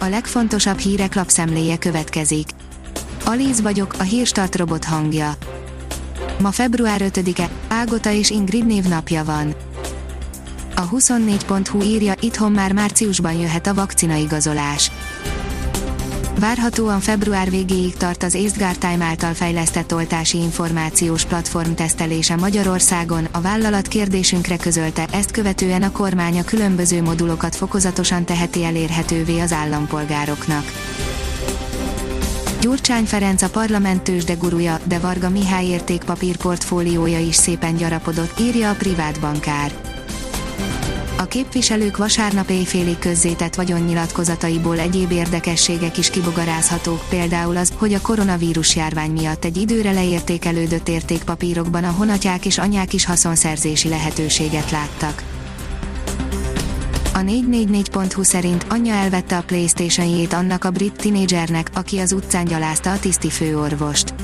a legfontosabb hírek lapszemléje következik. Alíz vagyok, a hírstart robot hangja. Ma február 5-e, Ágota és Ingrid névnapja van. A 24.hu írja, itthon már márciusban jöhet a vakcinaigazolás. Várhatóan február végéig tart az Eastgard Time által fejlesztett oltási információs platform tesztelése Magyarországon, a vállalat kérdésünkre közölte, ezt követően a kormány a különböző modulokat fokozatosan teheti elérhetővé az állampolgároknak. Gyurcsány Ferenc a parlament tőzsde gurúja, de Varga Mihály értékpapír portfóliója is szépen gyarapodott, írja a privát bankár. A képviselők vasárnap éjfélig közzétett vagyonnyilatkozataiból egyéb érdekességek is kibogarázhatók, például az, hogy a koronavírus járvány miatt egy időre leértékelődött értékpapírokban a honatják és anyák is haszonszerzési lehetőséget láttak. A 444.hu szerint anyja elvette a Playstation-jét annak a brit tinédzsernek, aki az utcán gyalázta a tiszti főorvost.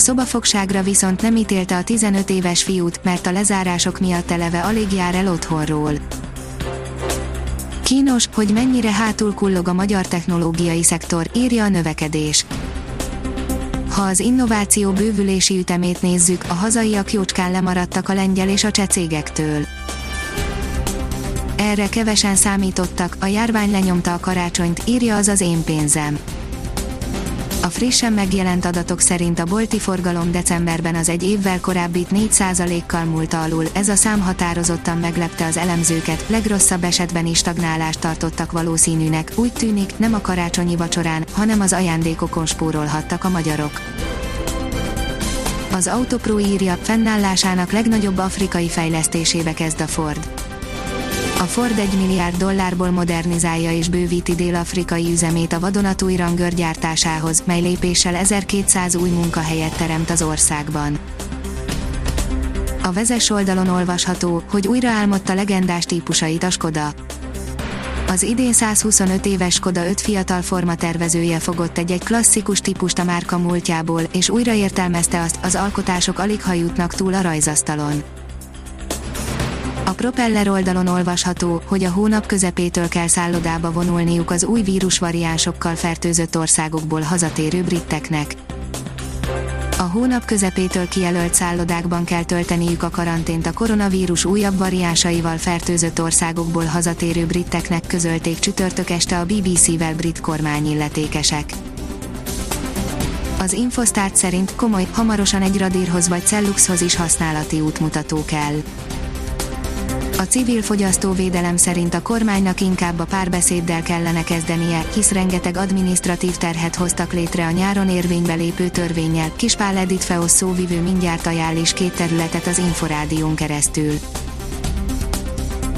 Szobafogságra viszont nem ítélte a 15 éves fiút, mert a lezárások miatt eleve alig jár el otthonról. Kínos, hogy mennyire hátul kullog a magyar technológiai szektor, írja a növekedés. Ha az innováció bővülési ütemét nézzük, a hazaiak jócskán lemaradtak a lengyel és a cseh cégektől. Erre kevesen számítottak, a járvány lenyomta a karácsonyt, írja az az én pénzem. Frissen megjelent adatok szerint a bolti forgalom decemberben az egy évvel korábbi 4%-kal múlt alul, ez a szám határozottan meglepte az elemzőket, legrosszabb esetben is stagnálást tartottak valószínűnek, úgy tűnik, nem a karácsonyi vacsorán, hanem az ajándékokon spórolhattak a magyarok. Az Autopro írja, fennállásának legnagyobb afrikai fejlesztésébe kezd a Ford a Ford 1 milliárd dollárból modernizálja és bővíti dél-afrikai üzemét a vadonatúj rangőr gyártásához, mely lépéssel 1200 új munkahelyet teremt az országban. A vezes oldalon olvasható, hogy újra álmodta legendás típusait a Skoda. Az idén 125 éves Skoda 5 fiatal formatervezője fogott egy-egy klasszikus típust a márka múltjából, és újra értelmezte azt, az alkotások alig ha jutnak túl a rajzasztalon. A Propeller oldalon olvasható, hogy a hónap közepétől kell szállodába vonulniuk az új vírusvariánsokkal fertőzött országokból hazatérő briteknek. A hónap közepétől kijelölt szállodákban kell tölteniük a karantént a koronavírus újabb variánsaival fertőzött országokból hazatérő briteknek közölték csütörtök este a BBC-vel brit kormány illetékesek. Az Infostart szerint komoly, hamarosan egy radírhoz vagy celluxhoz is használati útmutató kell. A civil fogyasztóvédelem szerint a kormánynak inkább a párbeszéddel kellene kezdenie, hisz rengeteg adminisztratív terhet hoztak létre a nyáron érvénybe lépő törvényel. Kispál Edith Feosz szóvivő mindjárt ajánl is két területet az Inforádión keresztül.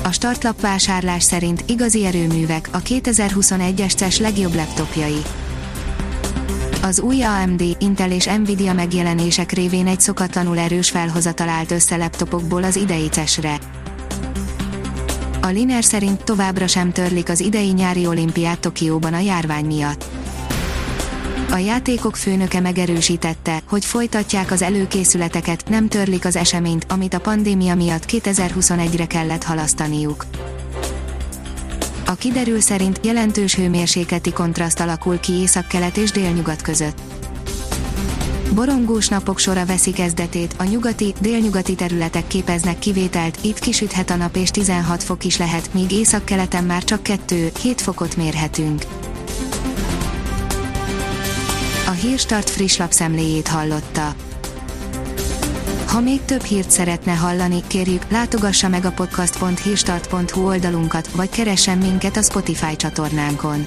A startlap vásárlás szerint igazi erőművek a 2021-es CES legjobb laptopjai. Az új AMD, Intel és Nvidia megjelenések révén egy szokatlanul erős felhozatal állt össze laptopokból az idei CES-re. Liner szerint továbbra sem törlik az idei nyári olimpiát Tokióban a járvány miatt. A játékok főnöke megerősítette, hogy folytatják az előkészületeket, nem törlik az eseményt, amit a pandémia miatt 2021-re kellett halasztaniuk. A kiderül szerint jelentős hőmérsékleti kontraszt alakul ki északkelet és délnyugat között Borongós napok sora veszi kezdetét, a nyugati, délnyugati területek képeznek kivételt, itt kisüthet a nap és 16 fok is lehet, míg északkeleten már csak 2-7 fokot mérhetünk. A Hírstart friss lapszemléjét hallotta. Ha még több hírt szeretne hallani, kérjük, látogassa meg a podcast.hírstart.hu oldalunkat, vagy keressen minket a Spotify csatornánkon